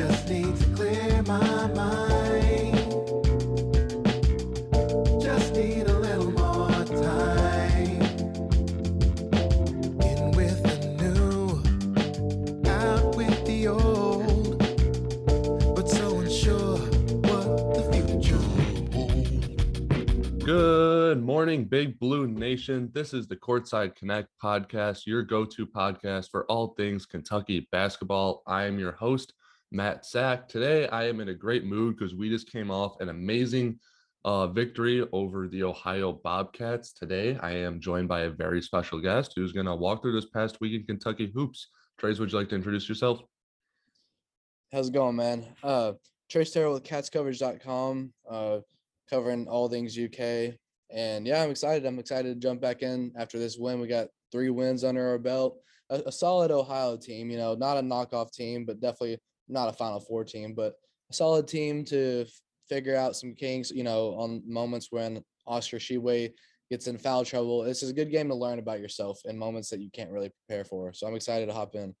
Just need to clear my mind. Just need a little more time. With the new, out with the old. But so unsure what the future. Good morning, Big Blue Nation. This is the Courtside Connect podcast, your go to podcast for all things Kentucky basketball. I am your host, Matt Sak. Today, I am in a great mood because we just came off an amazing uh, victory over the Ohio Bobcats. Today, I am joined by a very special guest who's going to walk through this past week in Kentucky hoops. Tres, would you like to introduce yourself? How's it going, man? Uh, Tres Terrell with catscoverage.com, uh, covering all things UK. And yeah, I'm excited. I'm excited to jump back in after this win. We got three wins under our belt. A, a solid Ohio team, you know, not a knockoff team, but definitely not a Final Four team, but a solid team to figure out some kinks, you know, on moments when Oscar Tshiebwe gets in foul trouble. This is a good game to learn about yourself in moments that you can't really prepare for. So I'm excited to hop in.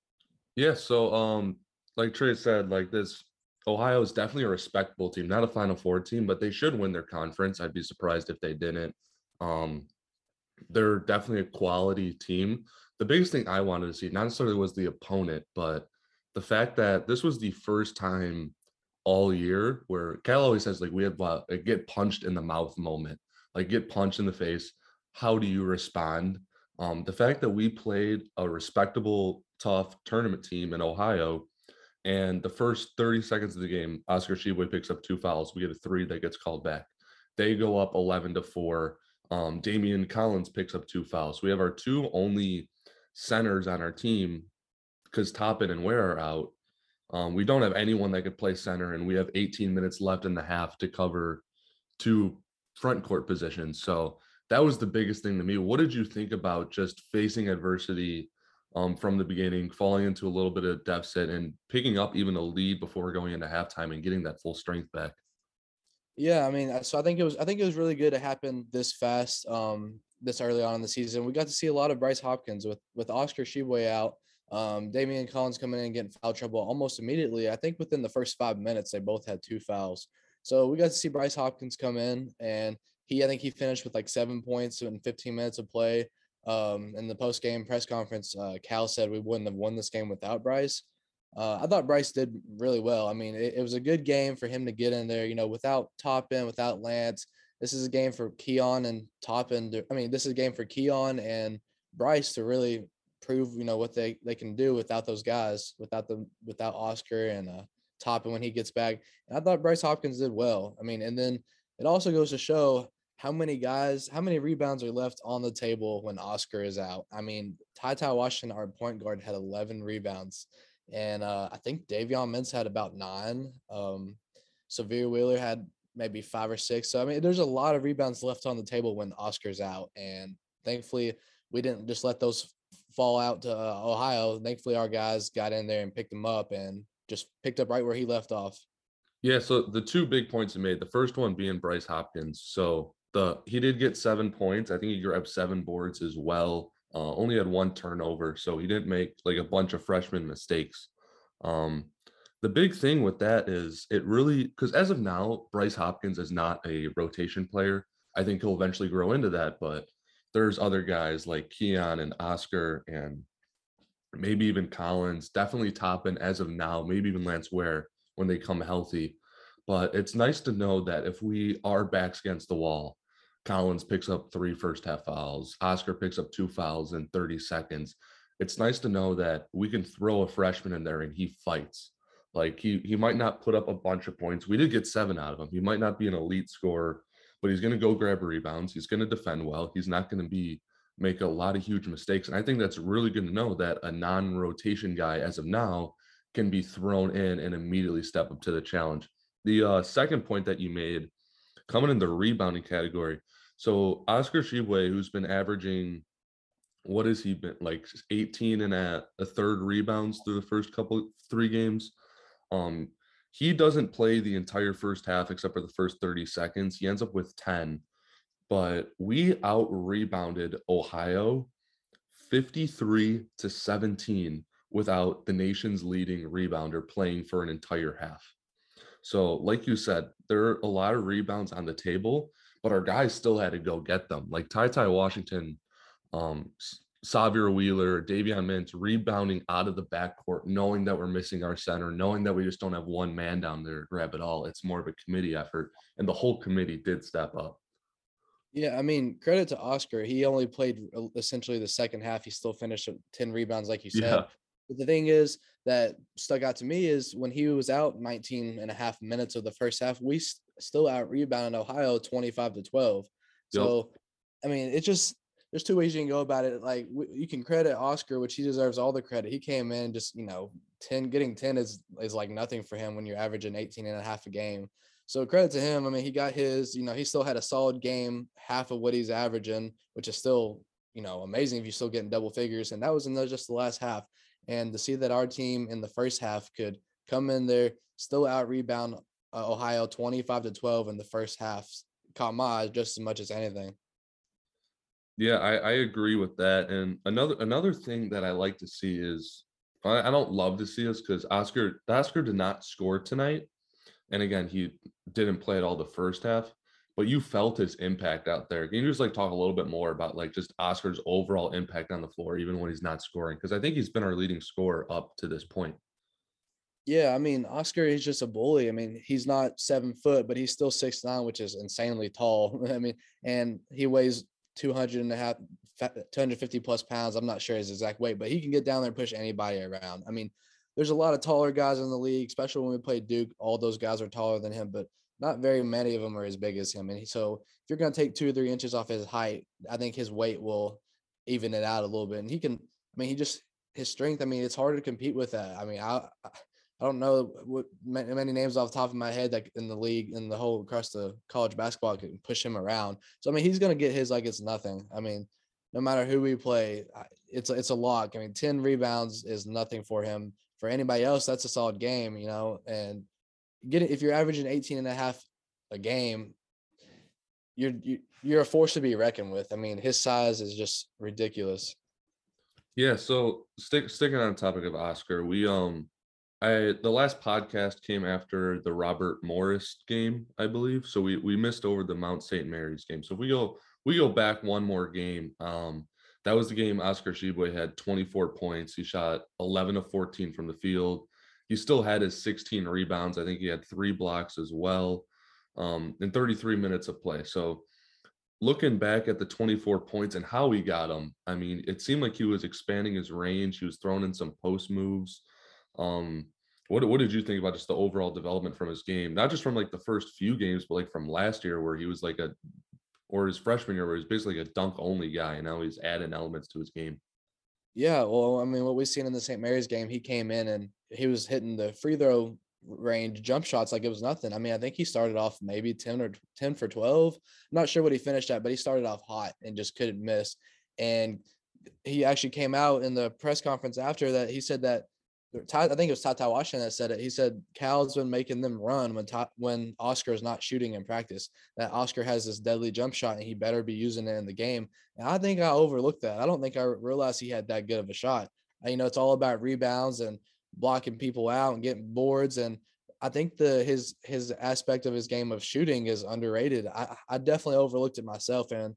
Yeah, so um, like Trey said, like this Ohio is definitely a respectable team, not a Final Four team, but they should win their conference. I'd be surprised if they didn't. Um, they're definitely a quality team. The biggest thing I wanted to see, not necessarily was the opponent, but the fact that this was the first time all year where Cal always says like we have uh, a get punched in the mouth moment, like get punched in the face. How do you respond? Um, the fact that we played a respectable, tough tournament team in Ohio, and the first 30 seconds of the game, Oscar Tshiebwe picks up two fouls. We get a three that gets called back. They go up 11 to four. Um, Daimion Collins picks up two fouls. We have our two only centers on our team because Toppin and Ware are out. Um, we don't have anyone that could play center, and we have 18 minutes left in the half to cover two front court positions. So that was the biggest thing to me. What did you think about just facing adversity um, from the beginning, falling into a little bit of deficit, and picking up even a lead before going into halftime and getting that full strength back? Yeah, I mean, so I think it was I think it was really good to happen this fast, um, this early on in the season. We got to see a lot of Bryce Hopkins with with Oscar Tshiebwe out, um, Daimion Collins coming in and getting foul trouble almost immediately. I think within the first five minutes, they both had two fouls. So we got to see Bryce Hopkins come in, and he I think he finished with like seven points in 15 minutes of play. Um, in the post game press conference, uh, Cal said we wouldn't have won this game without Bryce. Uh, I thought Bryce did really well. I mean, it, it, was a good game for him to get in there. You know, without Toppin, without Lance, this is a game for Keion and Toppin. To, I mean, this is a game for Keion and Bryce to really prove you know what they they can do without those guys, without the without Oscar and uh, Toppin when he gets back. And I thought Bryce Hopkins did well. I mean, and then it also goes to show how many guys, how many rebounds are left on the table when Oscar is out. I mean, Ty Ty Washington, our point guard, had 11 rebounds and uh, I think Davion Mintz had about nine. Um, Sahvir Wheeler had maybe five or six. So I mean, there's a lot of rebounds left on the table when Oscar's out, and thankfully we didn't just let those fall out to uh, Ohio. Thankfully, our guys got in there and picked him up and just picked up right where he left off. Yeah. So the two big points he made, the first one being Bryce Hopkins. So the he did get seven points. I think he grabbed seven boards as well. Uh, only had one turnover, so he didn't make like a bunch of freshman mistakes. Um, the big thing with that is it really because as of now, Bryce Hopkins is not a rotation player. I think he'll eventually grow into that, but there's other guys like Keion and Oscar and maybe even Collins, definitely Toppin as of now, maybe even Lance Ware when they come healthy. But it's nice to know that if we are backs against the wall, Collins picks up three first half fouls. Oscar picks up two fouls in 30 seconds. It's nice to know that we can throw a freshman in there and he fights. Like he he might not put up a bunch of points. We did get seven out of him. He might not be an elite scorer, but he's going to go grab rebounds. He's going to defend well. He's not going to be make a lot of huge mistakes. And I think that's really good to know that a non-rotation guy as of now can be thrown in and immediately step up to the challenge. The uh, second point that you made, coming in the rebounding category, so Oscar Tshiebwe, who's been averaging, what has he been like 18 and a, a third rebounds through the first couple three games. Um, he doesn't play the entire first half except for the first 30 seconds. He ends up with 10, but we out rebounded Ohio 53 to 17 without the nation's leading rebounder playing for an entire half. So, like you said, there are a lot of rebounds on the table, but our guys still had to go get them. Like Ty Ty Washington, um, Sahvir Wheeler, Davion Mintz rebounding out of the backcourt, knowing that we're missing our center, knowing that we just don't have one man down there to grab it all. It's more of a committee effort, and the whole committee did step up. Yeah, I mean, credit to Oscar. He only played uh, essentially the second half. He still finished with 10 rebounds, like you said. Yeah. But the thing is that stuck out to me is when he was out 19 and a half minutes of the first half, we still out rebounded Ohio 25 to 12. Yep. So, I mean, it just, there's two ways you can go about it. Like w- you can credit Oscar, which he deserves all the credit. He came in just, you know, 10, getting 10 is, is like nothing for him when you're averaging 18 and a half a game. So credit to him. I mean, he got his, you know, he still had a solid game, half of what he's averaging, which is still, you know, amazing if you're still getting double figures. And that was in the, just the last half. And to see that our team in the first half could come in there, still out rebound uh, Ohio 25 to 12 in the first half caught my eye just as much as anything. Yeah, I, I agree with that. And another another thing that I like to see is I, I don't love to see this because Oscar Oscar did not score tonight. And again, he didn't play at all the first half, but you felt his impact out there. Can you just like talk a little bit more about like just Oscar's overall impact on the floor, even when he's not scoring? Because I think he's been our leading scorer up to this point. Yeah, I mean, Oscar is just a bully. I mean, he's not seven foot, but he's still six nine, which is insanely tall. I mean, and he weighs 200 and a half, 250 plus pounds. I'm not sure his exact weight, but he can get down there and push anybody around. I mean, there's a lot of taller guys in the league, especially when we play Duke. All those guys are taller than him, but not very many of them are as big as him. And so if you're going to take two or three inches off his height, I think his weight will even it out a little bit. And he can, I mean, he just, his strength, I mean, it's hard to compete with that. I mean, I, I don't know what many names off the top of my head that in the league in the whole across the college basketball can push him around. So I mean, he's gonna get his like it's nothing. I mean, no matter who we play, it's a- it's a lock. I mean, ten rebounds is nothing for him. For anybody else, that's a solid game, you know. And get if you're averaging 18 and a half a game, you're you, you're a force to be reckoned with. I mean, his size is just ridiculous. Yeah, so stick sticking on the topic of Oscar, we um I the last podcast came after the Robert Morris game, I believe. So we we missed over the Mount St. Mary's game. So if we go we go back one more game. Um that was the game Oscar Tshiebwe had 24 points. He shot 11 of 14 from the field. He still had his 16 rebounds. I think he had three blocks as well. Um in 33 minutes of play. So looking back at the 24 points and how he got them, I mean, it seemed like he was expanding his range. He was throwing in some post moves. Um, what what did you think about just the overall development from his game? Not just from like the first few games, but like from last year where he was like a or his freshman year where he's basically a dunk only guy, and now he's adding elements to his game. Yeah, well, I mean, what we've seen in the St. Mary's game, he came in and he was hitting the free throw range jump shots like it was nothing. I mean, I think he started off maybe 10 or 10 for 12. I'm not sure what he finished at, but he started off hot and just couldn't miss. And he actually came out in the press conference after that. He said that I think it was TyTy Washington that said it. He said Cal's been making them run when Ta- when Oscar is not shooting in practice. That Oscar has this deadly jump shot and he better be using it in the game. And I think I overlooked that. I don't think I realized he had that good of a shot. Uh, You know, it's all about rebounds and blocking people out and getting boards. And I think the his his aspect of his game of shooting is underrated. I, I definitely overlooked it myself. And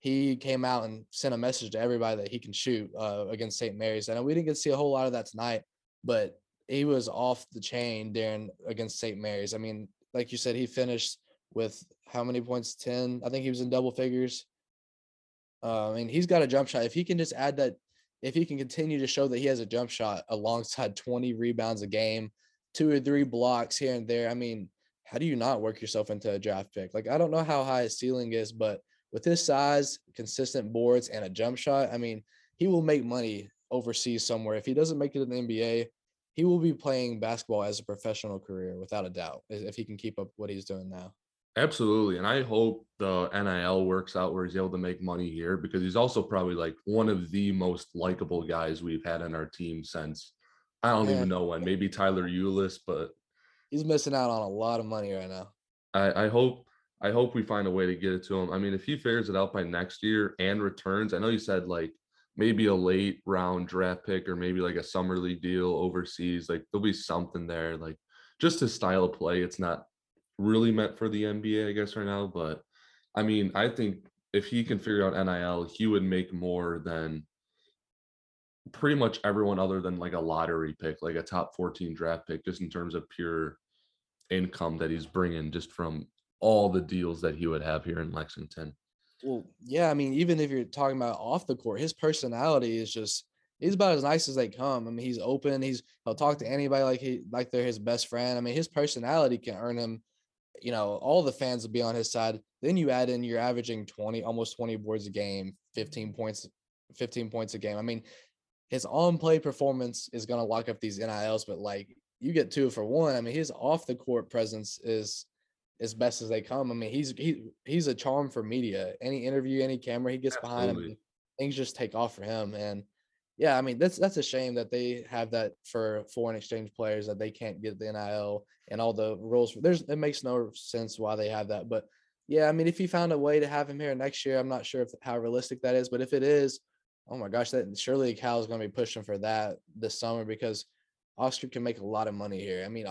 he came out and sent a message to everybody that he can shoot uh, against St. Mary's. And we didn't get to see a whole lot of that tonight, but he was off the chain during against St. Mary's. I mean, like you said, he finished with how many points? 10. I think he was in double figures. Uh, I mean, he's got a jump shot. If he can just add that, if he can continue to show that he has a jump shot alongside 20 rebounds a game, two or three blocks here and there, I mean, how do you not work yourself into a draft pick? Like, I don't know how high his ceiling is, but with his size, consistent boards, and a jump shot, I mean, he will make money overseas somewhere. If he doesn't make it in the NBA, he will be playing basketball as a professional career without a doubt if he can keep up what he's doing now. Absolutely. And I hope the NIL works out where he's able to make money here because he's also probably like one of the most likable guys we've had on our team since I don't even know when, maybe Tyler Ulis, but He's missing out on a lot of money right now. I, I hope I hope we find a way to get it to him. I mean, if he figures it out by next year and returns, I know you said like maybe a late round draft pick or maybe like a summer league deal overseas. Like there'll be something there. Like just his style of play. It's not really meant for the NBA, I guess, right now. But I mean, I think if he can figure out NIL, he would make more than pretty much everyone other than like a lottery pick, like a top 14 draft pick, just in terms of pure income that he's bringing just from all the deals that he would have here in Lexington. Well, yeah, I mean, even if you're talking about off the court, his personality is just he's about as nice as they come. I mean, he's open. He's he'll talk to anybody like he like they're his best friend. I mean, his personality can earn him. You know, all the fans will be on his side. Then you add in you're averaging 20, almost 20 boards a game, 15 points, 15 points a game. I mean, his on play performance is to lock up these NILs, but like you get two for one. I mean, his off the court presence is as best as they come. I mean, he's he he's a charm for media. Any interview, any camera he gets behind him, things just take off for him. And yeah, I mean, that's that's a shame that they have that for foreign exchange players that they can't get the NIL and all the rules. There's it makes no sense why they have that. But yeah, I mean, if he found a way to have him here next year, I'm not sure if how realistic that is. But if it is, oh my gosh, that surely Cal is going to be pushing for that this summer because Oscar can make a lot of money here. I mean,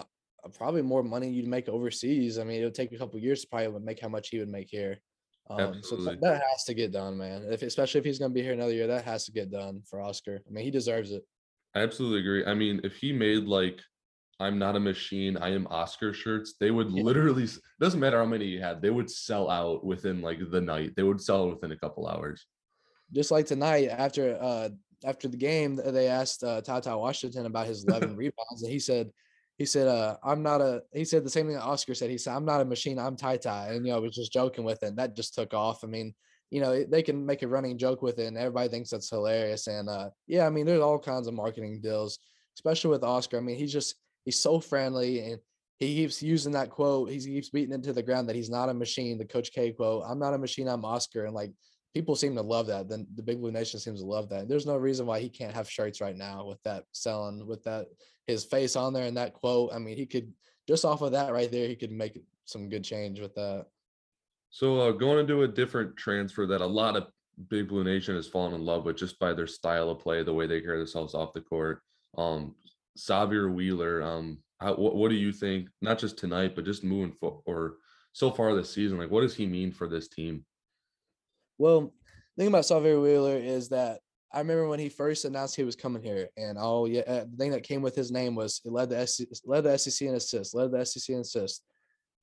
probably more money you'd make overseas. I mean, it would take a couple years to probably make how much he would make here. Um, so that, has to get done, man. If especially if he's going to be here another year, that has to get done for Oscar. I mean, he deserves it. I absolutely agree. I mean, if he made like I'm not a machine, I am Oscar shirts, they would yeah. literally doesn't matter how many he had, they would sell out within like the night. They would sell within a couple hours just like tonight after uh after the game they asked uh Ty Washington about his 11 rebounds and he said he said uh I'm not a he said the same thing that Oscar said he said I'm not a machine I'm Ty Ty and you know was just joking with it that just took off I mean you know they can make a running joke with it and everybody thinks that's hilarious and uh yeah I mean there's all kinds of marketing deals especially with Oscar I mean he's just he's so friendly and he keeps using that quote he keeps beating it to the ground that he's not a machine the coach K quote I'm not a machine I'm Oscar and like people seem to love that. Then the Big Blue Nation seems to love that. There's no reason why he can't have shirts right now with that selling, with that his face on there and that quote. I mean, he could just off of that right there, he could make some good change with that. So uh, going into a different transfer that a lot of Big Blue Nation has fallen in love with just by their style of play, the way they carry themselves off the court. Um, Sahvir Wheeler, um, how, what, what do you think? Not just tonight, but just moving forward or so far this season. Like, what does he mean for this team? Well, the thing about Sahvir Wheeler is that I remember when he first announced he was coming here, and oh yeah, uh, the thing that came with his name was it led the SEC, led the SEC in assists, led the SEC in assists.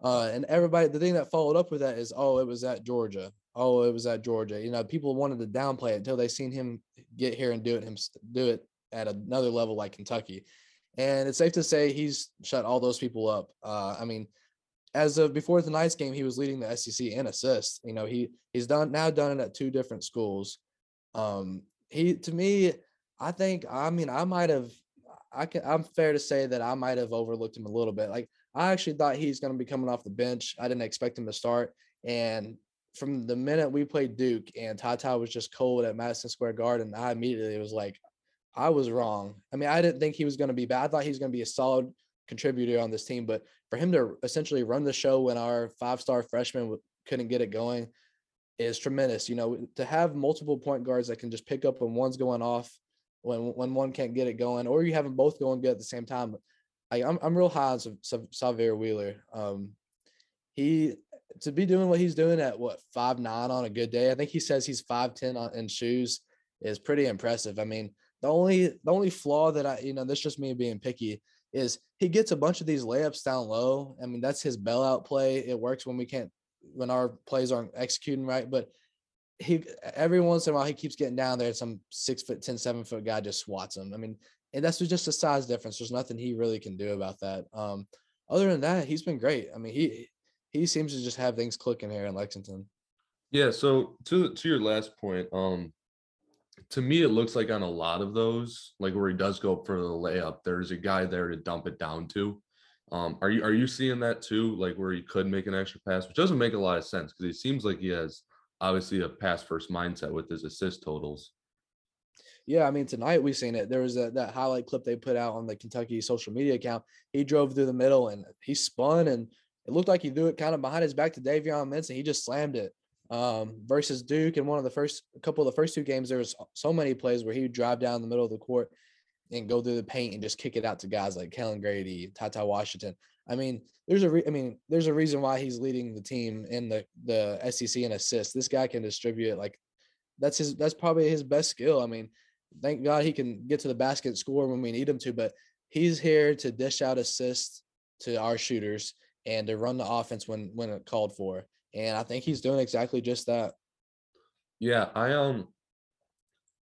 Uh, and everybody, the thing that followed up with that is, oh, it was at Georgia. Oh, it was at Georgia. You know, people wanted to downplay it until they seen him get here and do it him do it at another level like Kentucky. And it's safe to say he's shut all those people up. Uh, I mean, as of before the tonight's game, he was leading the SEC in assists. You know, he he's done now done it at two different schools. Um, he to me, I think I mean I might have I can I'm fair to say that I might have overlooked him a little bit. Like I actually thought he's going to be coming off the bench. I didn't expect him to start. And from the minute we played Duke and Ty was just cold at Madison Square Garden, I immediately was like, I was wrong. I mean, I didn't think he was going to be bad. I thought he was going to be a solid contributor on this team. But for him to essentially run the show when our five star freshman couldn't get it going is tremendous. You know, to have multiple point guards that can just pick up when one's going off, when when one can't get it going, or you have them both going good at the same time. I, I'm I'm real high on Sahvir Wheeler. Um, he to be doing what he's doing at what five nine on a good day. I think he says he's five ten in shoes is pretty impressive. I mean, the only the only flaw that I you know that's just me being picky is he gets a bunch of these layups down low. I mean, that's his bailout play. It works when we can't when our plays aren't executing right. But he every once in a while he keeps getting down there. Some six foot ten, seven foot guy just swats him. I mean, and that's just a size difference. There's nothing he really can do about that. Um, other than that, he's been great. I mean, he he seems to just have things clicking here in Lexington. Yeah. So to to your last point, um, to me, it looks like on a lot of those, like where he does go for the layup, there's a guy there to dump it down to. Um, are you are you seeing that too? Like where he could make an extra pass, which doesn't make a lot of sense because he seems like he has obviously a pass first mindset with his assist totals. Yeah, I mean tonight we've seen it. There was a, that highlight clip they put out on the Kentucky social media account. He drove through the middle and he spun and it looked like he threw it kind of behind his back to Davion Mintz and he just slammed it um, versus Duke. And one of the first couple of the first two games, there was so many plays where he would drive down the middle of the court and go through the paint and just kick it out to guys like Kellan Grady, Ty Washington. I mean, there's a re- I mean, there's a reason why he's leading the team in the the SEC in assists. This guy can distribute like that's his that's probably his best skill. I mean, thank God he can get to the basket score when we need him to, but he's here to dish out assists to our shooters and to run the offense when when called for. And I think he's doing exactly just that. Yeah, I um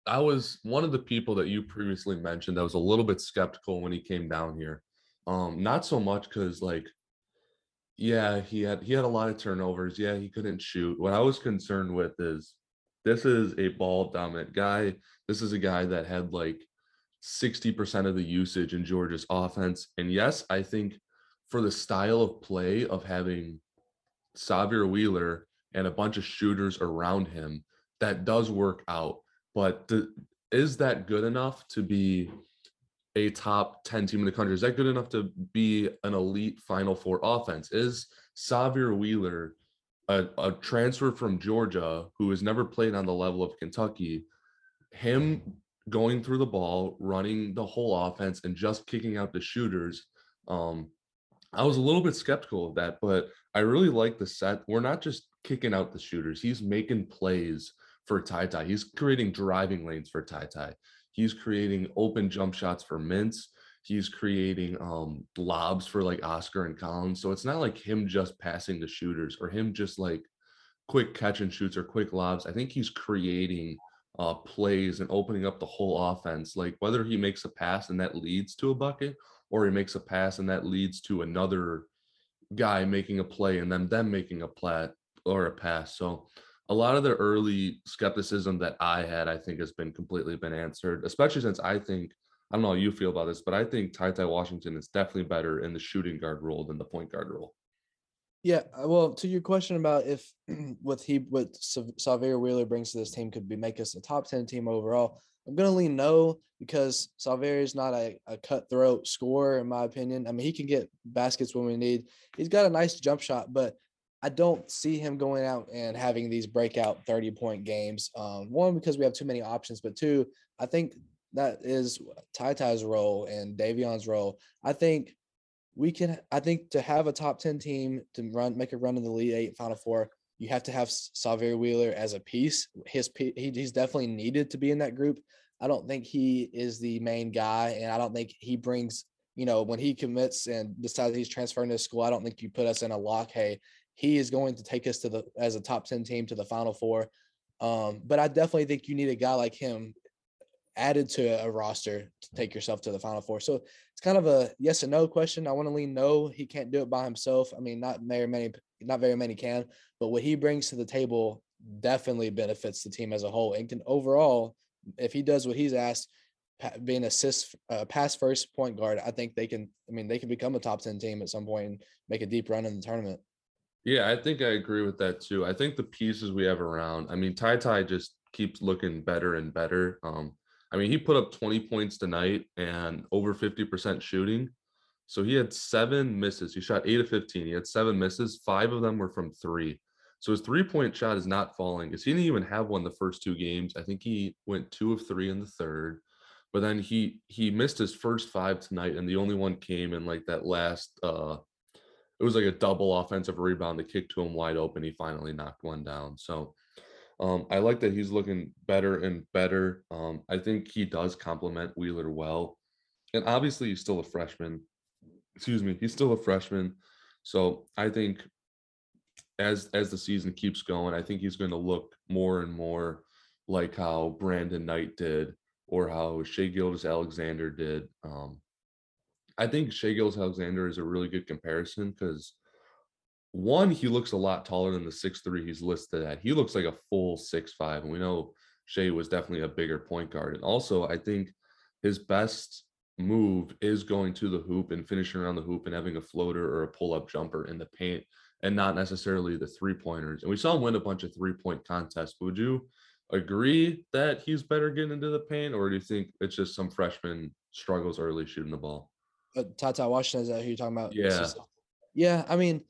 I was one of the people that you previously mentioned that was a little bit skeptical when he came down here. Um, not so much because like, yeah, he had he had a lot of turnovers. Yeah, he couldn't shoot. What I was concerned with is this is a ball dominant guy. This is a guy that had like 60% of the usage in Georgia's offense. And yes, I think for the style of play of having Sahvir Wheeler and a bunch of shooters around him, that does work out. But is that good enough to be a top 10 team in the country? Is that good enough to be an elite Final Four offense? Is Sahvir Wheeler a, a transfer from Georgia who has never played on the level of Kentucky? Him going through the ball, running the whole offense, and just kicking out the shooters. Um, I was a little bit skeptical of that, but I really like the set. We're not just kicking out the shooters; he's making plays for Ty Ty. He's creating driving lanes for Ty Ty. He's creating open jump shots for Mintz. He's creating um, lobs for like Oscar and Collins. So it's not like him just passing the shooters or him just like quick catch and shoots or quick lobs. I think he's creating uh, plays and opening up the whole offense. Like whether he makes a pass and that leads to a bucket, or he makes a pass and that leads to another guy making a play and then them making a plat or a pass. So a lot of the early skepticism that I had, I think, has been completely been answered. Especially since I think I don't know how you feel about this, but I think Ty Ty Washington is definitely better in the shooting guard role than the point guard role. Yeah, uh, well, to your question about if what he what Sahvir Wheeler brings to this team could be make us a top ten team overall, I'm gonna lean no because Sahvir is not a, a cutthroat scorer in my opinion. I mean, he can get baskets when we need. He's got a nice jump shot, but I don't see him going out and having these breakout 30 point games. Um, one, because we have too many options, but two, I think that is Ty Ty's role and Davion's role. I think we can, I think to have a top 10 team to run, make a run in the Elite Eight Final Four, you have to have Sahvir Wheeler as a piece. His he, he's definitely needed to be in that group. I don't think he is the main guy, and I don't think he brings. You know, when he commits and decides he's transferring to school, I don't think you put us in a lock. Hey, he is going to take us to the as a top 10 team to the final four. Um, but I definitely think you need a guy like him added to a roster to take yourself to the final four. So it's kind of a yes and no question. I want to lean no. He can't do it by himself. I mean, not very many, not very many can, but what he brings to the table definitely benefits the team as a whole and can overall, if he does what he's asked, being assist uh, pass first point guard, I think they can. I mean, they can become a top ten team at some point and make a deep run in the tournament. Yeah, I think I agree with that too. I think the pieces we have around, I mean, Ty Ty just keeps looking better and better. Um, I mean, he put up 20 points tonight and over 50% shooting. So he had seven misses. He shot eight of 15. He had seven misses. Five of them were from three. So his three point shot is not falling because he didn't even have one the first two games. I think he went two of three in the third, but then he he missed his first five tonight, and the only one came in like that last uh it was like a double offensive rebound. The kick to him wide open. He finally knocked one down. So um, I like that he's looking better and better. Um, I think he does complement Wheeler well. And obviously, he's still a freshman. Excuse me, he's still a freshman. So I think as as the season keeps going, I think he's going to look more and more like how Brandon Knight did or how Shai Gilgeous-Alexander did. Um, I think Shai Gilgeous-Alexander is a really good comparison because one, he looks a lot taller than the six three he's listed at. He looks like a full six five, and we know Shai was definitely a bigger point guard. And also, I think his best move is going to the hoop and finishing around the hoop and having a floater or a pull up jumper in the paint and not necessarily the three pointers. And we saw him win a bunch of three point contests. Would you agree that he's better getting into the paint, or do you think it's just some freshman struggles early shooting the ball? Uh, TyTy Washington is that who you're talking about? Yeah. Yeah, I mean,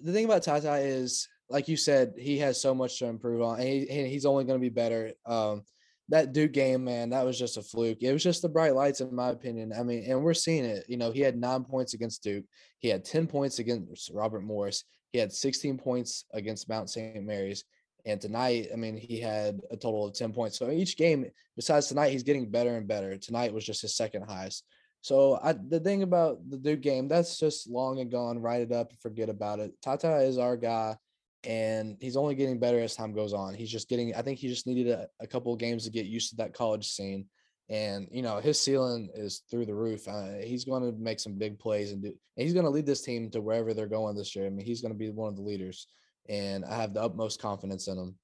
the thing about TyTy is like you said, he has so much to improve on, and, he, and he's only going to be better. Um, that Duke game, man, that was just a fluke. It was just the bright lights, in my opinion. I mean, and we're seeing it. You know, he had nine points against Duke. He had 10 points against Robert Morris. He had 16 points against Mount St. Mary's. And tonight, I mean, he had a total of 10 points. So each game, besides tonight, he's getting better and better. Tonight was just his second highest. So I, the thing about the Duke game, that's just long and gone. Write it up and forget about it. TyTy is our guy, and he's only getting better as time goes on. He's just getting. I think he just needed a, a couple of games to get used to that college scene, and you know his ceiling is through the roof. Uh, he's going to make some big plays and do. And he's going to lead this team to wherever they're going this year. I mean, he's going to be one of the leaders and I have the utmost confidence in him.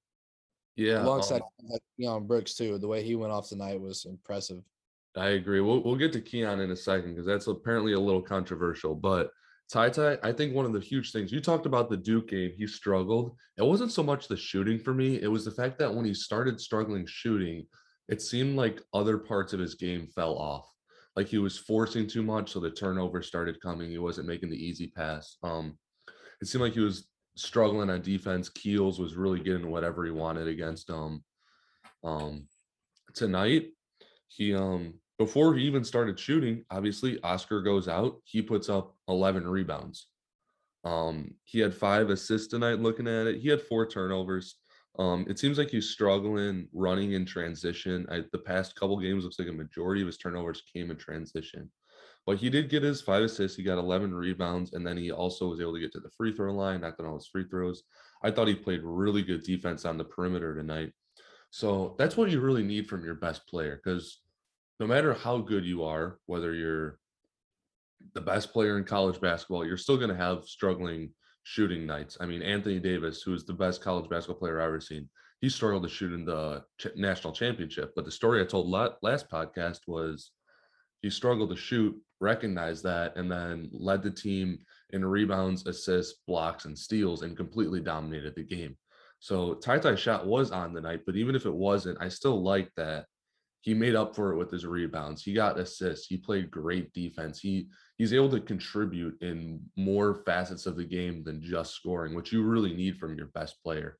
Yeah, alongside um, Keion Brooks too. The way he went off tonight was impressive. I agree. We'll we'll get to Keion in a second because that's apparently a little controversial. But Ty Ty, I think one of the huge things you talked about the Duke game, he struggled. It wasn't so much the shooting for me; it was the fact that when he started struggling shooting, it seemed like other parts of his game fell off. Like he was forcing too much, so the turnover started coming. He wasn't making the easy pass. Um, it seemed like he was struggling on defense. Keels was really getting whatever he wanted against him. um tonight. He um before he even started shooting, obviously Oscar goes out. He puts up 11 rebounds. Um, he had five assists tonight. Looking at it, he had four turnovers. Um, it seems like he's struggling running in transition. I, the past couple games looks like a majority of his turnovers came in transition. But he did get his five assists. He got 11 rebounds, and then he also was able to get to the free throw line, down all his free throws. I thought he played really good defense on the perimeter tonight. So that's what you really need from your best player because no matter how good you are, whether you're the best player in college basketball, you're still going to have struggling shooting nights. I mean, Anthony Davis, who is the best college basketball player I've ever seen, he struggled to shoot in the ch- national championship. But the story I told last podcast was he struggled to shoot, recognized that, and then led the team in rebounds, assists, blocks, and steals, and completely dominated the game. So TyTy shot was on the night, but even if it wasn't, I still like that he made up for it with his rebounds. He got assists. He played great defense. He he's able to contribute in more facets of the game than just scoring, which you really need from your best player.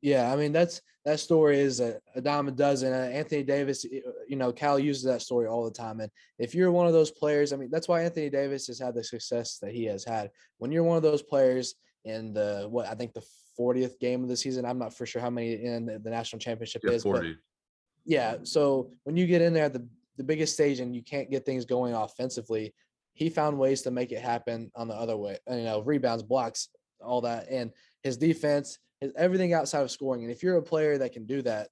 Yeah, I mean that's that story is a, a dime a dozen. Uh, Anthony Davis, you know, Cal uses that story all the time. And if you're one of those players, I mean, that's why Anthony Davis has had the success that he has had. When you're one of those players in the what I think the 40th game of the season, I'm not for sure how many in the, the national championship yeah, is. 40. But yeah, so when you get in there at the the biggest stage and you can't get things going offensively, he found ways to make it happen on the other way. You know, rebounds, blocks, all that, and his defense his everything outside of scoring. And if you're a player that can do that,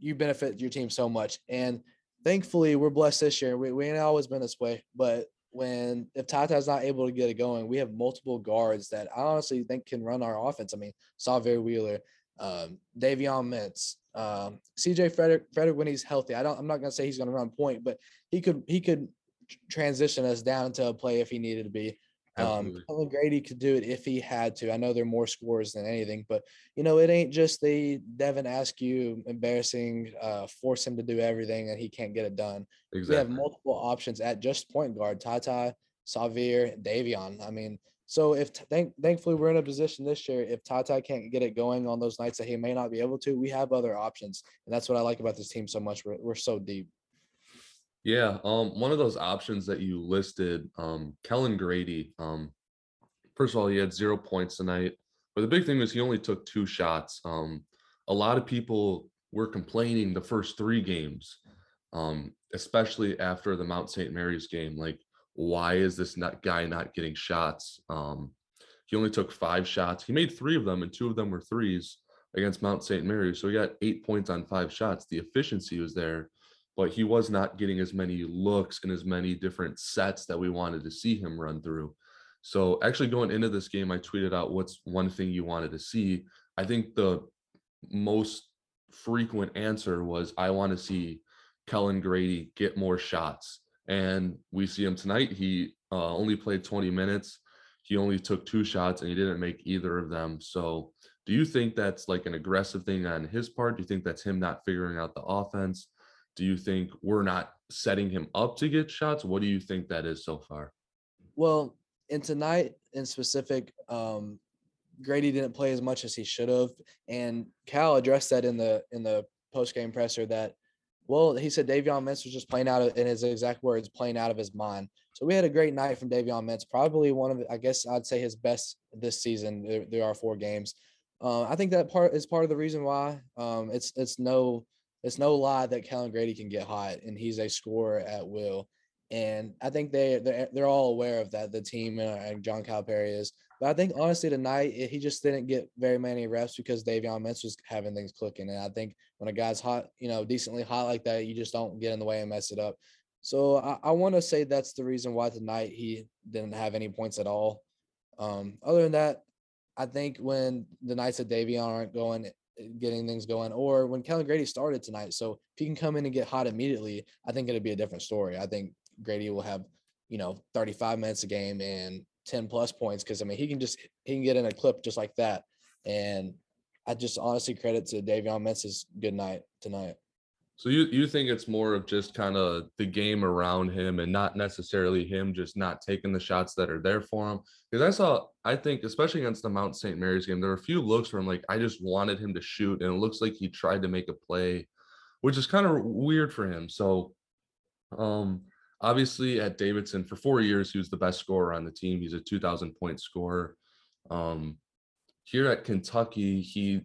you benefit your team so much. And thankfully, we're blessed this year. We we ain't always been this way, but when if TyTy's not able to get it going, we have multiple guards that I honestly think can run our offense. I mean, Sahvir Wheeler, um, Davion Mintz, um, CJ Frederick, Frederick when he's healthy. I don't. I'm not gonna say he's gonna run point, but he could he could transition us down to a play if he needed to be. Um, Grady could do it if he had to. I know they're more scores than anything, but you know, it ain't just the Devin Askew embarrassing, uh, force him to do everything and he can't get it done. Exactly. We have multiple options at just point guard, TyTy, Sahvir, Davion. I mean, so if thank, thankfully we're in a position this year, if TyTy can't get it going on those nights that he may not be able to, we have other options. And that's what I like about this team so much. We're, we're so deep. Yeah, um, one of those options that you listed, um, Kellan Grady. Um, first of all, he had zero points tonight, but the big thing was he only took two shots. Um, a lot of people were complaining the first three games, um, especially after the Mount St. Mary's game. Like, why is this not guy not getting shots? Um, he only took five shots. He made three of them, and two of them were threes against Mount St. Mary. So he got eight points on five shots. The efficiency was there but he was not getting as many looks and as many different sets that we wanted to see him run through. So actually going into this game, I tweeted out what's one thing you wanted to see. I think the most frequent answer was I want to see Kellan Grady get more shots. And we see him tonight. He uh, only played 20 minutes. He only took two shots and he didn't make either of them. So do you think that's like an aggressive thing on his part? Do you think that's him not figuring out the offense? Do you think we're not setting him up to get shots? What do you think that is so far? Well, in tonight in specific, um, Grady didn't play as much as he should have, and Cal addressed that in the in the post game presser that, well, he said Davion Mintz was just playing out of, in his exact words, playing out of his mind. So we had a great night from Davion Mintz, probably one of I guess I'd say his best this season. There, are four games. Uh, I think that part is part of the reason why. Um, it's it's no it's no lie that Kellan Grady can get hot and he's a scorer at will. And I think they they're, they're all aware of that. The team uh, and John Calipari is. But I think honestly tonight he just didn't get very many reps because Davion Mintz was having things clicking. And I think when a guy's hot, you know, decently hot like that, you just don't get in the way and mess it up. So I, I want to say that's the reason why tonight he didn't have any points at all. Um, other than that, I think when the Knights of Davion aren't going, eh, getting things going, or when Kellan Grady started tonight, so if he can come in and get hot immediately, I think it'd be a different story. I think Grady will have, you know, 35 minutes a game and 10 plus points because I mean he can just he can get in a clip just like that. And I just honestly credit to Davion Mintz's good night tonight. So you you think it's more of just kind of the game around him and not necessarily him just not taking the shots that are there for him? Because I saw, I think, especially against the Mount St. Mary's game, there were a few looks where I'm like, I just wanted him to shoot, and it looks like he tried to make a play, which is kind of weird for him. So, um, obviously at Davidson for four years, he was the best scorer on the team. He's a 2,000 point scorer. Um, here at Kentucky, he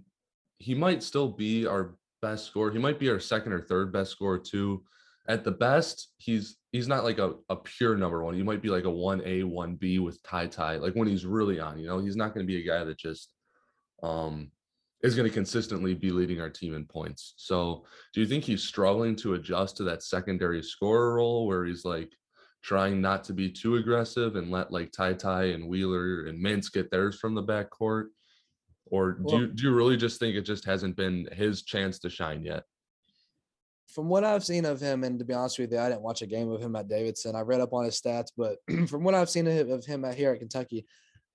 he might still be our best scorer. He might be our second or third best scorer too. At the best, he's he's not like a, a pure number one. He might be like a one A, one B with TyTy, Like when he's really on, you know, he's not going to be a guy that just um is going to consistently be leading our team in points. So do you think he's struggling to adjust to that secondary scorer role where he's like trying not to be too aggressive and let like Ty Ty and Wheeler and Mintz get theirs from the backcourt? Or do well, you do you really just think it just hasn't been his chance to shine yet? From what I've seen of him, and to be honest with you, I didn't watch a game of him at Davidson. I read up on his stats, but from what I've seen of him at here at Kentucky,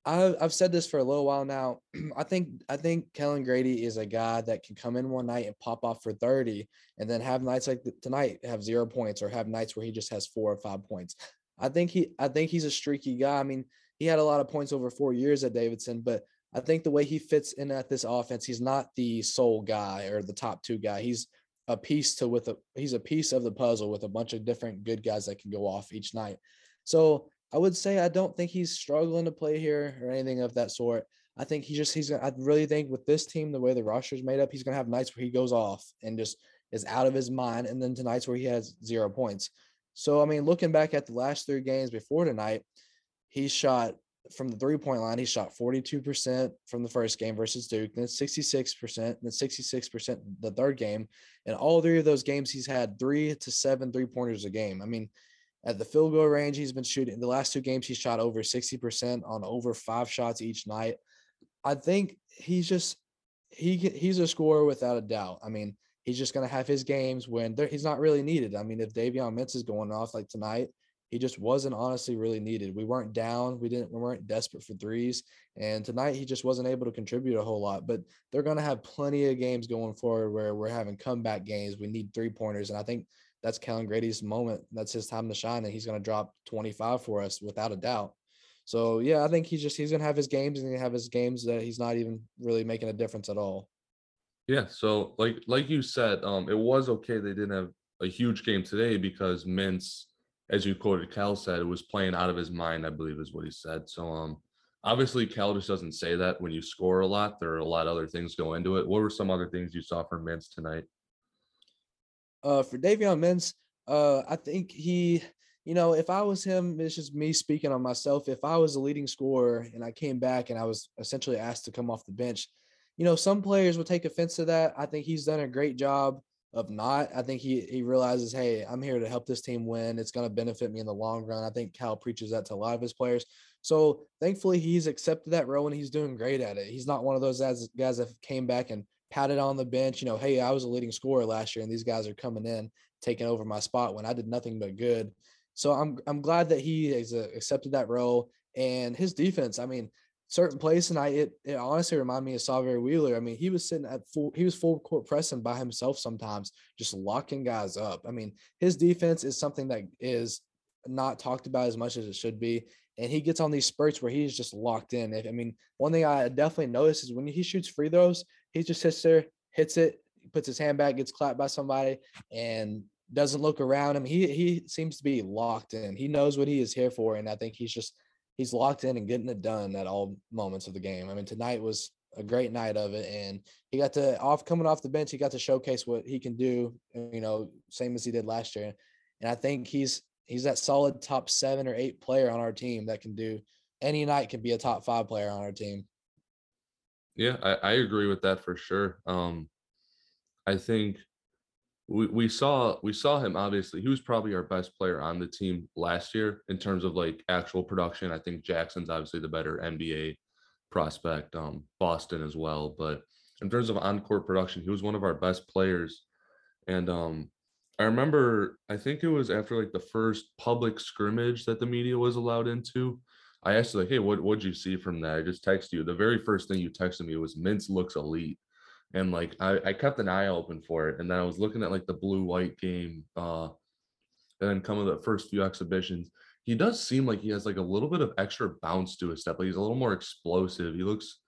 I've, I've said this for a little while now. I think I think Kellan Grady is a guy that can come in one night and pop off for 30 and then have nights like tonight have zero points or have nights where he just has four or five points. I think he I think he's a streaky guy. I mean, he had a lot of points over four years at Davidson, but I think the way he fits in at this offense, he's not the sole guy or the top two guy. He's a piece to with a he's a piece of the puzzle with a bunch of different good guys that can go off each night. So I would say I don't think he's struggling to play here or anything of that sort. I think he just he's I really think with this team the way the roster is made up, he's gonna have nights where he goes off and just is out of his mind, and then tonight's where he has zero points. So I mean, looking back at the last three games before tonight, he shot from the three point line, he shot 42% from the first game versus Duke, then 66%, then 66% the third game. And all three of those games, he's had three to seven three pointers a game. I mean, at the field goal range, he's been shooting the last two games, he shot over 60% on over five shots each night. I think he's just he he's a scorer without a doubt. I mean, he's just gonna have his games when he's not really needed. I mean, if Davion Mintz is going off like tonight, he just wasn't honestly really needed. We weren't down. We didn't. We weren't desperate for threes. And tonight he just wasn't able to contribute a whole lot. But they're going to have plenty of games going forward where we're having comeback games. We need three pointers, and I think that's Kellan Grady's moment. That's his time to shine, and he's going to drop 25 for us without a doubt. So yeah, I think he's just he's going to have his games, and he have his games that he's not even really making a difference at all. Yeah. So like like you said, um, it was okay they didn't have a huge game today because Mintz as you quoted Cal said, it was playing out of his mind, I believe is what he said. So um obviously Cal just doesn't say that when you score a lot. There are a lot of other things go into it. What were some other things you saw from Mintz tonight? Uh for Davion Mintz, uh I think he you know, if I was him, it's just me speaking on myself. If I was a leading scorer and I came back and I was essentially asked to come off the bench, you know, some players would take offense to that. I think he's done a great job of not. I think he he realizes, hey, I'm here to help this team win. It's going to benefit me in the long run. I think Cal preaches that to a lot of his players. So thankfully, he's accepted that role and he's doing great at it. He's not one of those guys, guys that came back and patted on the bench. You know, hey, I was a leading scorer last year, and these guys are coming in taking over my spot when I did nothing but good. So I'm I'm glad that he has uh, accepted that role and his defense. I mean, certain plays tonight, it, it honestly reminded me of Sahvir Wheeler. I mean, he was sitting at full, he was full court pressing by himself sometimes, just locking guys up. I mean, his defense is something that is not talked about as much as it should be. And he gets on these spurts where he's just locked in. I mean, one thing I definitely notice is when he shoots free throws, he just sits there, hits it, puts his hand back, gets clapped by somebody, and doesn't look around him. He he seems to be locked in. He knows what he is here for, and I think he's just he's locked in and getting it done at all moments of the game. I mean, tonight was a great night of it, and he got to off coming off the bench. He got to showcase what he can do. You know, same as he did last year, and I think he's he's that solid top seven or eight player on our team that can do any night can be a top five player on our team. Yeah, I, I agree with that for sure. Um, I think we, we saw we saw him obviously he was probably our best player on the team last year in terms of like actual production. I think Jackson's obviously the better NBA prospect, um, Boston as well. But in terms of on-court production, he was one of our best players. And um, I remember, I think it was after like the first public scrimmage that the media was allowed into. I asked you like, "Hey, what what'd you see from that?" I just texted you. The very first thing you texted me was "Mintz looks elite," and like I, I kept an eye open for it. And then I was looking at like the blue white game, uh, and then coming the first few exhibitions, he does seem like he has like a little bit of extra bounce to his step. Like he's a little more explosive. He looks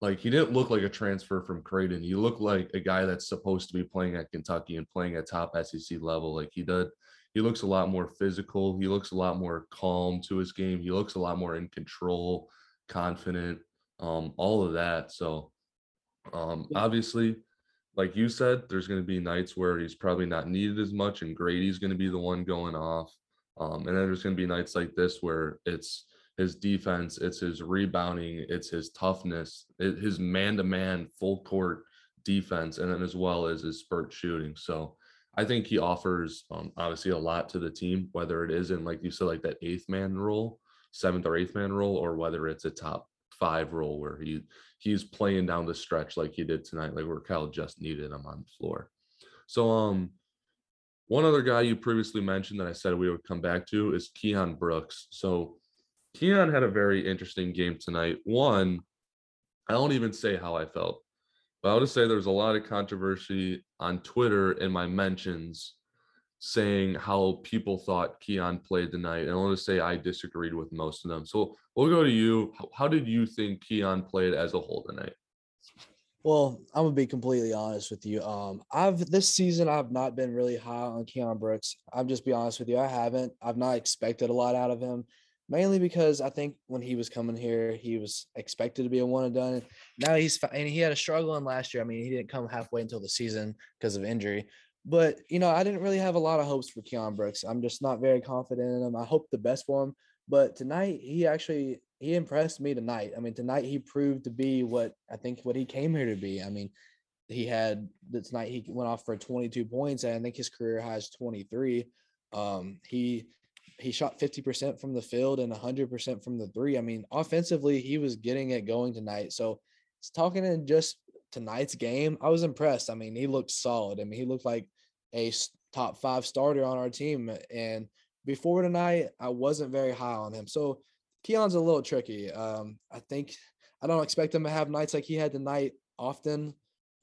like he didn't look like a transfer from Creighton. He looked like a guy that's supposed to be playing at Kentucky and playing at top SEC level. Like he did, he looks a lot more physical. He looks a lot more calm to his game. He looks a lot more in control, confident, um, all of that. So um, obviously, like you said, there's going to be nights where he's probably not needed as much, and Grady's going to be the one going off. Um, and then there's going to be nights like this where it's his defense, it's his rebounding, it's his toughness, it, his man to man full court defense, and then as well as his spurt shooting. So I think he offers um, obviously a lot to the team, whether it is in, like you said, like that eighth man role, seventh or eighth man role, or whether it's a top five role where he he's playing down the stretch like he did tonight, like where Cal just needed him on the floor. So um one other guy you previously mentioned that I said we would come back to is Keion Brooks. So Keion had a very interesting game tonight. One, I don't even say how I felt, but I'll just say there was a lot of controversy on Twitter in my mentions saying how people thought Keion played tonight. And I'll just say I disagreed with most of them. So we'll go to you. How did you think Keion played as a whole tonight? Well, I'm gonna be completely honest with you. Um, I've this season I've not been really high on Keion Brooks. I'm just be honest with you. I haven't. I've not expected a lot out of him, mainly because I think when he was coming here, he was expected to be a one and done. Now he's and he had a struggle in last year. I mean, he didn't come halfway until the season because of injury. But you know, I didn't really have a lot of hopes for Keion Brooks. I'm just not very confident in him. I hope the best for him. But tonight, he actually he impressed me tonight. I mean, tonight he proved to be what I think what he came here to be. I mean, he had tonight he went off for 22 points, and I think his career high is 23. Um, he he shot 50% from the field and 100% from the three. I mean, offensively, he was getting it going tonight. So, it's talking in just tonight's game, I was impressed. I mean, he looked solid. I mean, he looked like a top five starter on our team. And before tonight, I wasn't very high on him. So Keion's a little tricky. Um, I think I don't expect him to have nights like he had tonight often.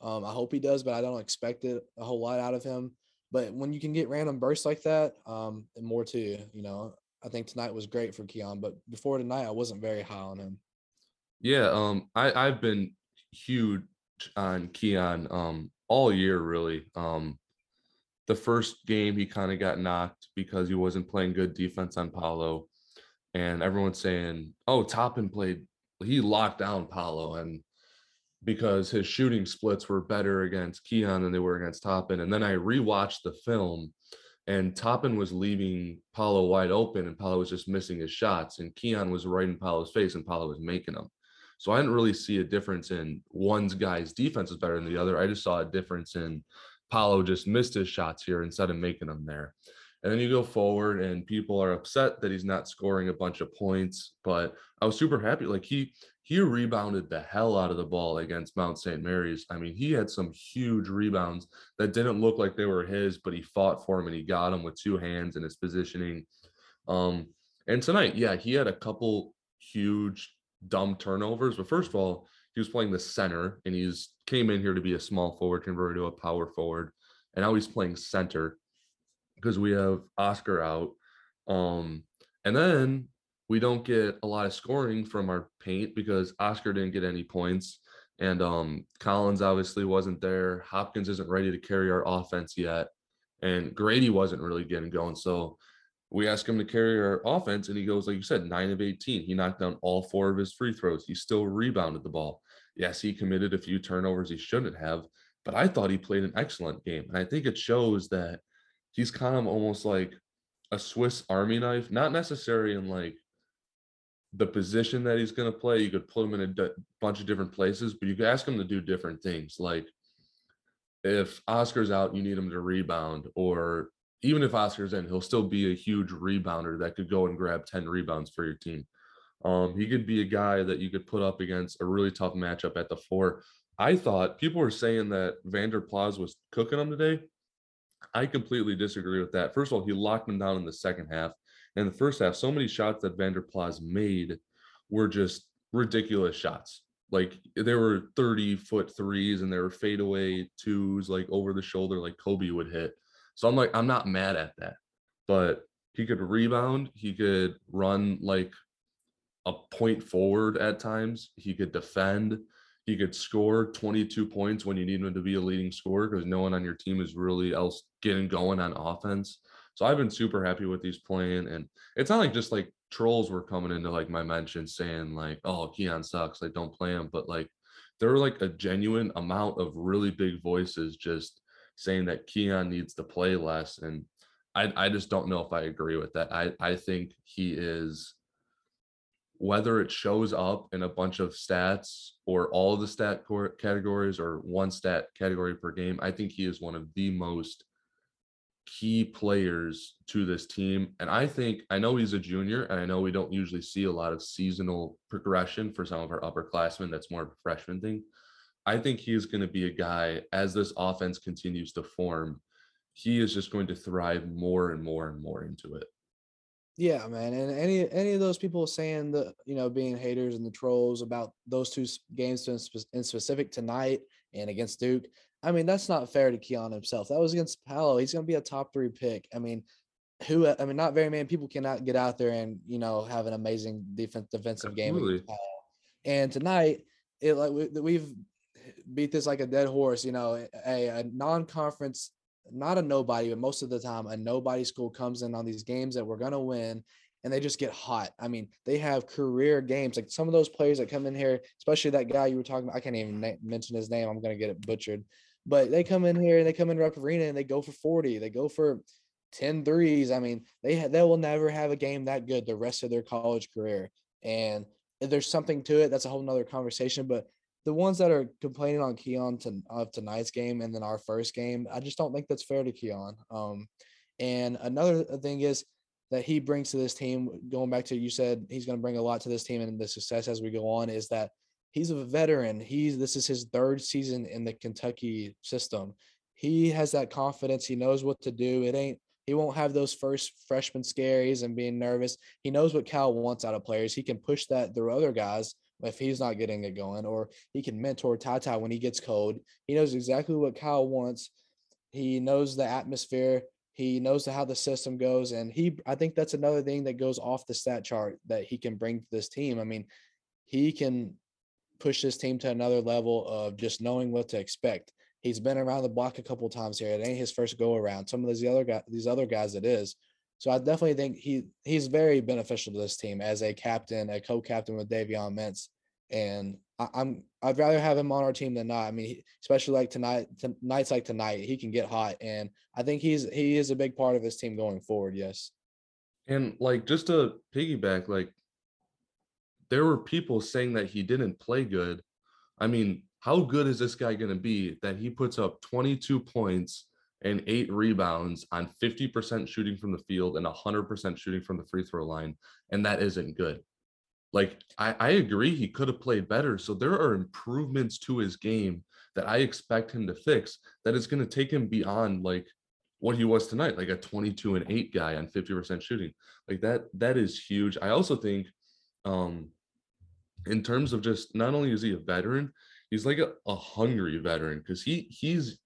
Um, I hope he does, but I don't expect it a whole lot out of him. But when you can get random bursts like that, um, and more too, you know, I think tonight was great for Keion. But before tonight, I wasn't very high on him. Yeah, um, I I've been huge on Keion um all year really. Um, the first game he kind of got knocked because he wasn't playing good defense on Paolo and everyone's saying, "Oh, Toppin played. He locked down Paolo, and because his shooting splits were better against Keion than they were against Toppin." And then I rewatched the film, and Toppin was leaving Paolo wide open, and Paolo was just missing his shots, and Keion was right in Paolo's face, and Paolo was making them. So I didn't really see a difference in one's guy's defense was better than the other. I just saw a difference in Paolo just missed his shots here instead of making them there. And then you go forward and people are upset that he's not scoring a bunch of points. But I was super happy. Like he he rebounded the hell out of the ball against Mount St. Mary's. I mean, he had some huge rebounds that didn't look like they were his, but he fought for him and he got them with two hands and his positioning. Um, and tonight, yeah, he had a couple huge dumb turnovers. But first of all, he was playing the center and he's came in here to be a small forward, converted to a power forward. And now he's playing center because we have Oscar out. Um, and then we don't get a lot of scoring from our paint because Oscar didn't get any points. And um, Collins obviously wasn't there. Hopkins isn't ready to carry our offense yet. And Grady wasn't really getting going. So we asked him to carry our offense, and he goes, like you said, nine of 18. He knocked down all four of his free throws. He still rebounded the ball. Yes, he committed a few turnovers he shouldn't have, but I thought he played an excellent game. And I think it shows that he's kind of almost like a Swiss Army knife, not necessarily in like the position that he's going to play. You could put him in a d- bunch of different places, but you could ask him to do different things. Like if Oscar's out, you need him to rebound, or even if Oscar's in, he'll still be a huge rebounder that could go and grab 10 rebounds for your team. Um, he could be a guy that you could put up against a really tough matchup at the four. I thought people were saying that Vander Plas was cooking him today. I completely disagree with that. First of all, he locked him down in the second half. In the first half, so many shots that Vander Plas made were just ridiculous shots. Like there were 30 foot threes and there were fadeaway twos, like over the shoulder, like Kobe would hit. So I'm like, I'm not mad at that. But he could rebound, he could run like a point forward at times, he could defend, he could score 22 points when you need him to be a leading scorer because no one on your team is really else getting going on offense. So I've been super happy with these playing. And it's not like just like trolls were coming into like my mention saying like, oh, Keion sucks, like don't play him. But like there were like a genuine amount of really big voices just saying that Keion needs to play less. And I, I just don't know if I agree with that. I, I think he is whether it shows up in a bunch of stats or all the stat categories or one stat category per game, I think he is one of the most key players to this team. And I think I know he's a junior, and I know we don't usually see a lot of seasonal progression for some of our upperclassmen. That's more of a freshman thing. I think he's going to be a guy as this offense continues to form. He is just going to thrive more and more and more into it. Yeah, man, and any any of those people saying the you know being haters and the trolls about those two games in, in specific tonight and against Duke, I mean that's not fair to Keion himself. That was against Paolo. He's going to be a top three pick. I mean, who? I mean, not very many people cannot get out there and you know have an amazing defense defensive Absolutely. game. And tonight, it like we, we've beat this like a dead horse. You know, a, a non-conference not a nobody, but most of the time a nobody school comes in on these games that we're gonna win and they just get hot. I mean, they have career games. Like some of those players that come in here, especially that guy you were talking about, I can't even na- mention his name. I'm going to get it butchered. But they come in here and they come in Rupp Arena and they go for 40. They go for 10 threes. I mean, they ha- they will never have a game that good the rest of their college career. And there's something to it. That's a whole nother conversation. But the ones that are complaining on Keion to, of tonight's game and then our first game, I just don't think that's fair to Keion. Um, and another thing is that he brings to this team, going back to you said he's going to bring a lot to this team and the success as we go on, is that he's a veteran. He's this is his third season in the Kentucky system. He has that confidence. He knows what to do. It ain't he won't have those first freshman scaries and being nervous. He knows what Cal wants out of players. He can push that through other guys if he's not getting it going, or he can mentor Tata when he gets cold. He knows exactly what Kyle wants. He knows the atmosphere. He knows how the system goes, and he. I think that's another thing that goes off the stat chart that he can bring to this team. I mean, he can push this team to another level of just knowing what to expect. He's been around the block a couple times here. It ain't his first go around. Some of these other guys, these other guys, it is. So I definitely think he he's very beneficial to this team as a captain, a co-captain with Davion Mintz and I, am I'd rather have him on our team than not. I mean, especially like tonight, nights like tonight, he can get hot, and I think he's he is a big part of his team going forward. Yes. And like just to piggyback, like there were people saying that he didn't play good. I mean, how good is this guy going to be that he puts up 22 points and eight rebounds on 50% shooting from the field and 100% shooting from the free throw line, and that isn't good? Like I, I agree he could have played better. So there are improvements to his game that I expect him to fix that is going to take him beyond like what he was tonight, like a 22 and 8 guy on 50% shooting. Like that, that is huge. I also think um in terms of just not only is he a veteran, he's like a, a hungry veteran because he he's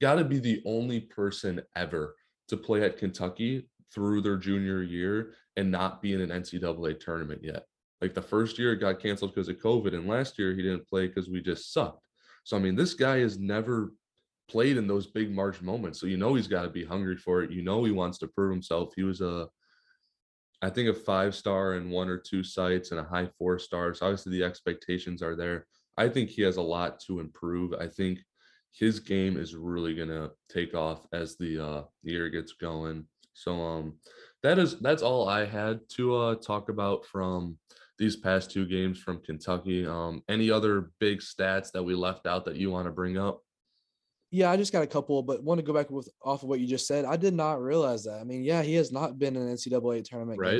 got to be the only person ever to play at Kentucky through their junior year and not be in an NCAA tournament yet. Like the first year it got canceled because of COVID, and last year he didn't play because we just sucked. So I mean, this guy has never played in those big March moments. So you know he's got to be hungry for it. You know he wants to prove himself. He was a I think a five star and one or two sites and a high four stars. Obviously the expectations are there. I think he has a lot to improve. I think his game is really gonna take off as the uh year gets going. So um that is that's all I had to uh talk about from these past two games from Kentucky. Um any other big stats that we left out that you want to bring up? Yeah, I just got a couple, but want to go back with off of what you just said. I did not realize that. I mean, yeah, he has not been in an NCAA tournament, right?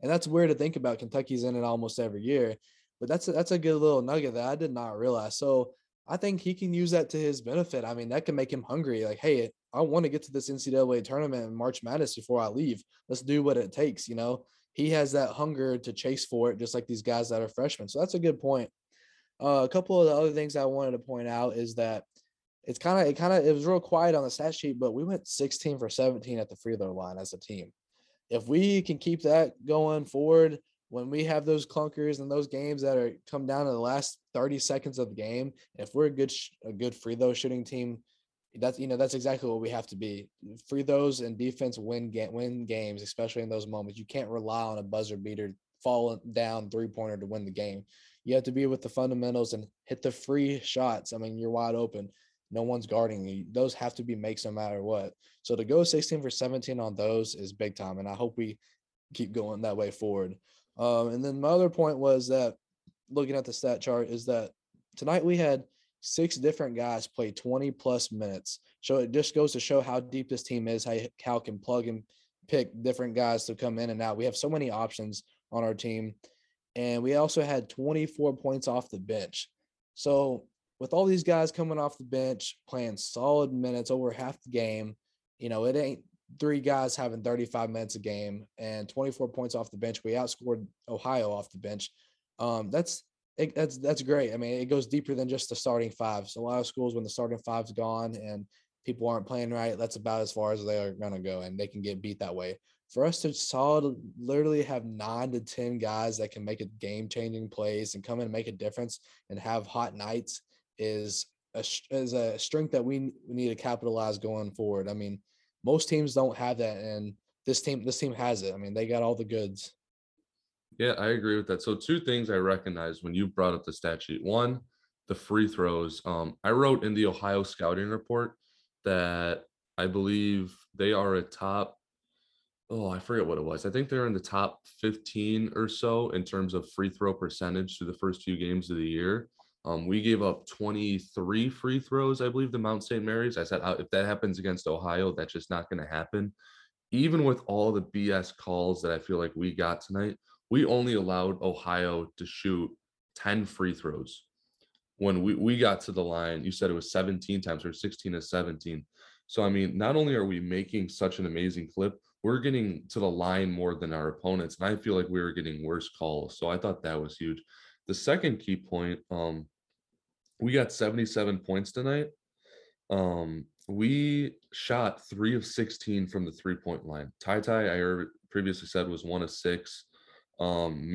And that's weird to think about. Kentucky's in it almost every year, but that's a, that's a good little nugget that I did not realize. So I think he can use that to his benefit. I mean, that can make him hungry. Like, hey, I want to get to this NCAA tournament in March Madness before I leave. Let's do what it takes. You know, he has that hunger to chase for it, just like these guys that are freshmen. So that's a good point. Uh, a couple of the other things I wanted to point out is that it's kind of it kind of it was real quiet on the stat sheet, but we went 16 for 17 at the free throw line as a team. If we can keep that going forward, when we have those clunkers and those games that are come down to the last 30 seconds of the game, if we're a good a good free throw shooting team, that's you know that's exactly what we have to be. Free throws and defense win ga- win games, especially in those moments. You can't rely on a buzzer beater falling down three pointer to win the game. You have to be with the fundamentals and hit the free shots. I mean, you're wide open no one's guarding you. Those have to be makes no matter what. So to go 16 for 17 on those is big time. And I hope we keep going that way forward. Um, and then my other point was that looking at the stat chart is that tonight we had six different guys play 20 plus minutes. So it just goes to show how deep this team is, how Cal can plug and pick different guys to come in and out. We have so many options on our team. And we also had 24 points off the bench. So with all these guys coming off the bench, playing solid minutes over half the game, you know, it ain't three guys having 35 minutes a game and 24 points off the bench. We outscored Ohio off the bench. Um, that's it, that's that's great. I mean, it goes deeper than just the starting five. So a lot of schools, when the starting five's gone and people aren't playing right, that's about as far as they are going to go, and they can get beat that way. For us to solid, literally have nine to ten guys that can make a game-changing plays and come in and make a difference and have hot nights is a is a strength that we need to capitalize going forward. I mean, most teams don't have that, and this team this team has it. I mean, they got all the goods. Yeah, I agree with that. So two things I recognize when you brought up the stat sheet. One, the free throws. Um, I wrote in the Ohio scouting report that I believe they are a top. Oh, I forget what it was. I think they're in the top 15 or so in terms of free throw percentage through the first few games of the year. Um, we gave up 23 free throws, I believe, to Mount St. Mary's. I said, if that happens against Ohio, that's just not going to happen. Even with all the BS calls that I feel like we got tonight, we only allowed Ohio to shoot 10 free throws. When we, we got to the line, you said it was 17 times or 16 to 17. So, I mean, not only are we making such an amazing clip, we're getting to the line more than our opponents. And I feel like we were getting worse calls. So I thought that was huge. The second key point, um, we got 77 points tonight. Um, we shot three of 16 from the three point line. TyTy, I previously said was one of six. Um,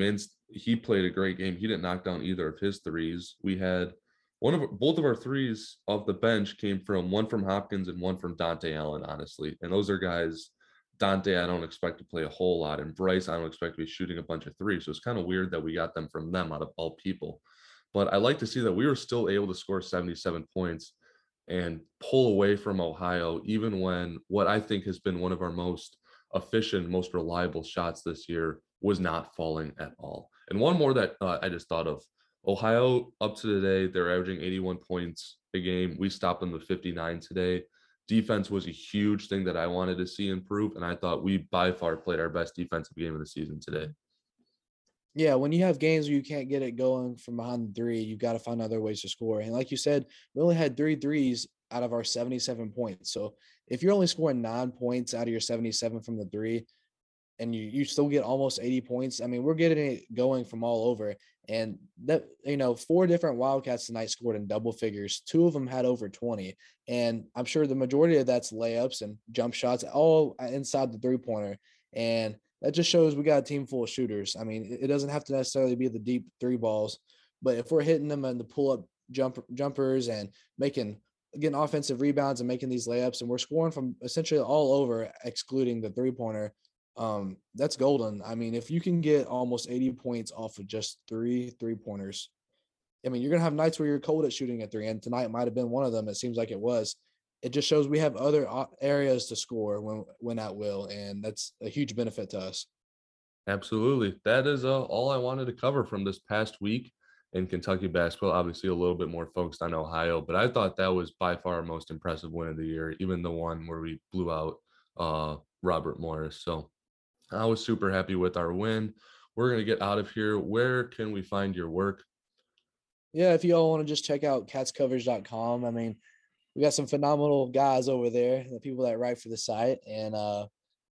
he played a great game. He didn't knock down either of his threes. We had one of both of our threes off the bench came from one from Hopkins and one from Dontaie Allen, honestly. And those are guys Dontaie, I don't expect to play a whole lot. And Bryce, I don't expect to be shooting a bunch of threes. So it's kind of weird that we got them from them out of all people. But I like to see that we were still able to score 77 points and pull away from Ohio, even when what I think has been one of our most efficient, most reliable shots this year was not falling at all. And one more that uh, I just thought of Ohio up to today, they're averaging 81 points a game. We stopped them to 59 today defense was a huge thing that I wanted to see improve. And I thought we by far played our best defensive game of the season today. Yeah, when you have games where you can't get it going from behind the three, you've got to find other ways to score. And like you said, we only had three threes out of our 77 points. So if you're only scoring nine points out of your 77 from the three, and you, you still get almost 80 points. I mean, we're getting it going from all over. And that, you know, four different Wildcats tonight scored in double figures. Two of them had over 20. And I'm sure the majority of that's layups and jump shots, all uh, inside the three pointer. And that just shows we got a team full of shooters. I mean, it doesn't have to necessarily be the deep three balls, but if we're hitting them in the pull up jump jumpers and making getting offensive rebounds and making these layups, and we're scoring from essentially all over, excluding the three pointer um, that's golden. I mean, if you can get almost 80 points off of just three three pointers, I mean, you're gonna have nights where you're cold at shooting at three, and tonight might have been one of them. It seems like it was. It just shows we have other areas to score when when at will, and that's a huge benefit to us. Absolutely, that is uh, all I wanted to cover from this past week in Kentucky basketball. Obviously, a little bit more focused on Ohio, but I thought that was by far our most impressive win of the year, even the one where we blew out uh, Robert Morris. So I was super happy with our win. We're going to get out of here. Where can we find your work? Yeah, if you all want to just check out catscoverage.com. I mean, we got some phenomenal guys over there, the people that write for the site. And uh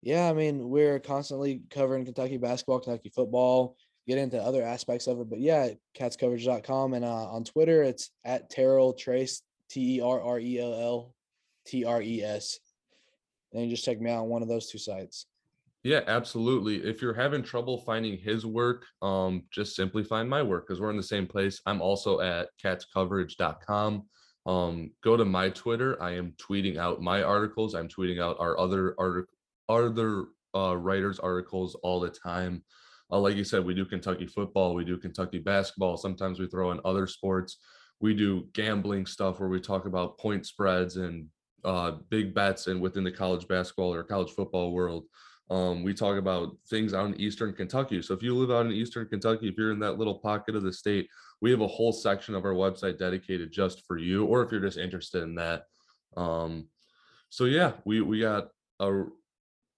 yeah, I mean, we're constantly covering Kentucky basketball, Kentucky football, get into other aspects of it. But yeah, catscoverage.com and uh, on Twitter it's at Terrell Tres, T E R R E L L T R E S. And just check me out on one of those two sites. Yeah, absolutely. If you're having trouble finding his work, um, just simply find my work because we're in the same place. I'm also at catscoverage.com. Um, go to my Twitter. I am tweeting out my articles. I'm tweeting out our other art- other uh, writers' articles all the time. Uh, like you said, we do Kentucky football, we do Kentucky basketball. Sometimes we throw in other sports. We do gambling stuff where we talk about point spreads and uh, big bets and within the college basketball or college football world. Um, we talk about things out in Eastern Kentucky. So if you live out in Eastern Kentucky, if you're in that little pocket of the state, we have a whole section of our website dedicated just for you, or if you're just interested in that. Um, so yeah, we we got a.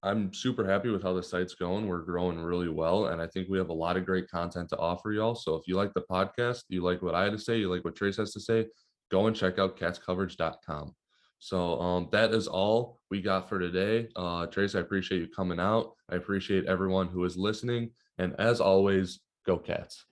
I'm super happy with how the site's going. We're growing really well, and I think we have a lot of great content to offer y'all. So if you like the podcast, you like what I had to say, you like what Tres has to say, go and check out catscoverage.com. So um, that is all we got for today. Uh, Tres, I appreciate you coming out. I appreciate everyone who is listening. And as always, go Cats.